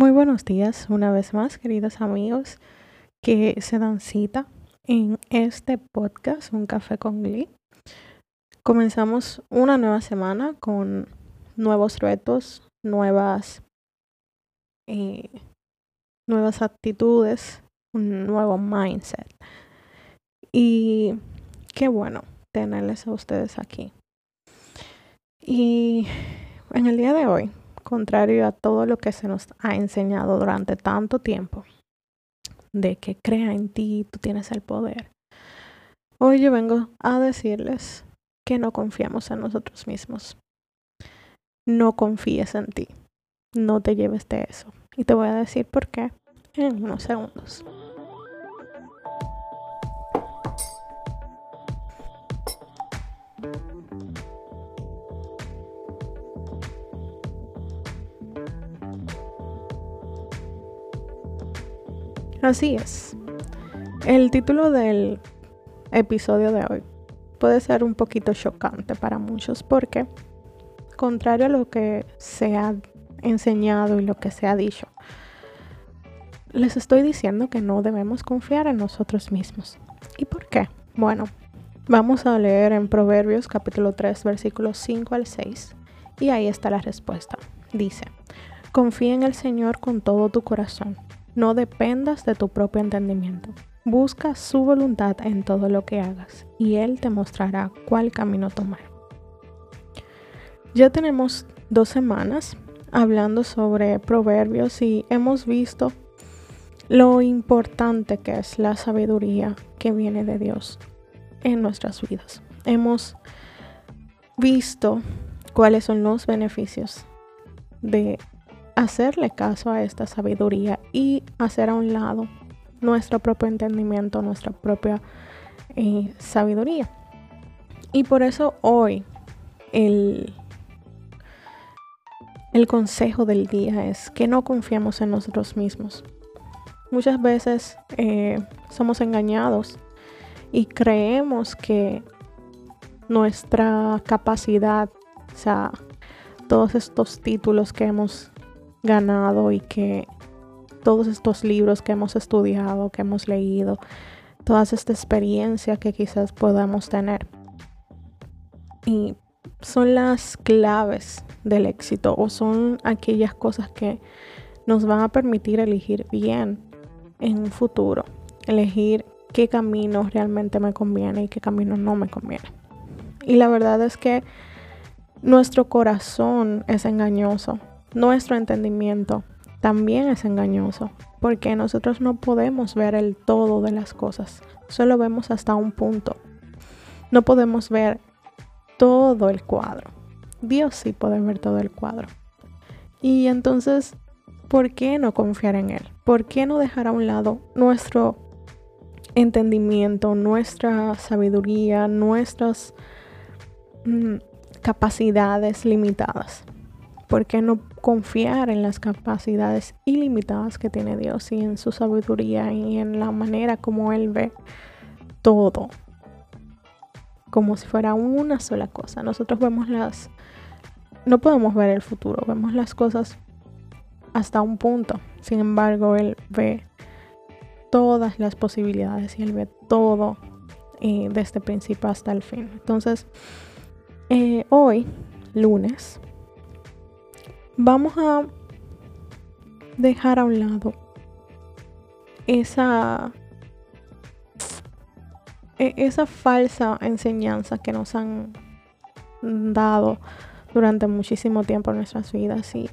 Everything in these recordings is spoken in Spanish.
Muy buenos días una vez más, queridos amigos que se dan cita en este podcast, Un Café con Glee. Comenzamos una nueva semana con nuevos retos, nuevas, eh, nuevas actitudes, un nuevo mindset. Y qué bueno tenerles a ustedes aquí. Y en el día de hoy contrario a todo lo que se nos ha enseñado durante tanto tiempo, de que crea en ti, tú tienes el poder. Hoy yo vengo a decirles que no confiamos en nosotros mismos. No confíes en ti. No te lleves de eso. Y te voy a decir por qué en unos segundos. Así es. El título del episodio de hoy puede ser un poquito chocante para muchos porque, contrario a lo que se ha enseñado y lo que se ha dicho, les estoy diciendo que no debemos confiar en nosotros mismos. ¿Y por qué? Bueno, vamos a leer en Proverbios capítulo 3 versículos 5 al 6 y ahí está la respuesta. Dice, confía en el Señor con todo tu corazón no dependas de tu propio entendimiento. Busca su voluntad en todo lo que hagas y Él te mostrará cuál camino tomar. Ya tenemos dos semanas hablando sobre proverbios y hemos visto lo importante que es la sabiduría que viene de Dios en nuestras vidas. Hemos visto cuáles son los beneficios de hacerle caso a esta sabiduría y hacer a un lado nuestro propio entendimiento, nuestra propia eh, sabiduría. Y por eso hoy el, el consejo del día es que no confiemos en nosotros mismos. Muchas veces eh, somos engañados y creemos que nuestra capacidad, o sea, todos estos títulos que hemos ganado y que todos estos libros que hemos estudiado, que hemos leído, toda esta experiencia que quizás podamos tener. Y son las claves del éxito o son aquellas cosas que nos van a permitir elegir bien en un futuro, elegir qué camino realmente me conviene y qué camino no me conviene. Y la verdad es que nuestro corazón es engañoso nuestro entendimiento también es engañoso, porque nosotros no podemos ver el todo de las cosas, solo vemos hasta un punto. No podemos ver todo el cuadro. Dios sí puede ver todo el cuadro. Y entonces, ¿por qué no confiar en Él? ¿Por qué no dejar a un lado nuestro entendimiento, nuestra sabiduría, nuestras mm, capacidades limitadas? ¿Por qué no confiar en las capacidades ilimitadas que tiene Dios y en su sabiduría y en la manera como Él ve todo? Como si fuera una sola cosa. Nosotros vemos las... No podemos ver el futuro, vemos las cosas hasta un punto. Sin embargo, Él ve todas las posibilidades y Él ve todo eh, desde el principio hasta el fin. Entonces, eh, hoy, lunes, vamos a dejar a un lado esa e, esa falsa enseñanza que nos han dado durante muchísimo tiempo en nuestras vidas y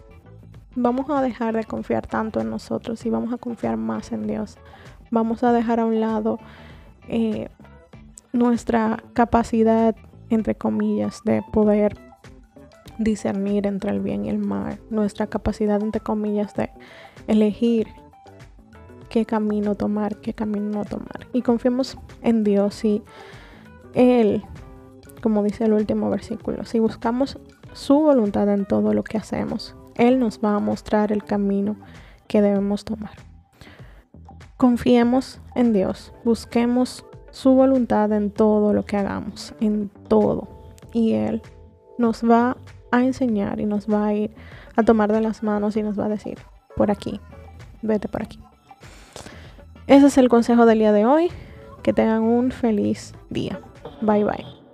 vamos a dejar de confiar tanto en nosotros y vamos a confiar más en Dios. Vamos a dejar a un lado eh, nuestra capacidad, entre comillas, de poder discernir entre el bien y el mal, nuestra capacidad, entre comillas, de elegir qué camino tomar, qué camino no tomar. Y confiemos en Dios y Él, como dice el último versículo, si buscamos su voluntad en todo lo que hacemos, Él nos va a mostrar el camino que debemos tomar. Confiemos en Dios, busquemos su voluntad en todo lo que hagamos, en todo. Y Él nos va a enseñar y nos va a ir a tomar de las manos y nos va a decir, por aquí, vete por aquí. Ese es el consejo del día de hoy. Que tengan un feliz día. Bye bye.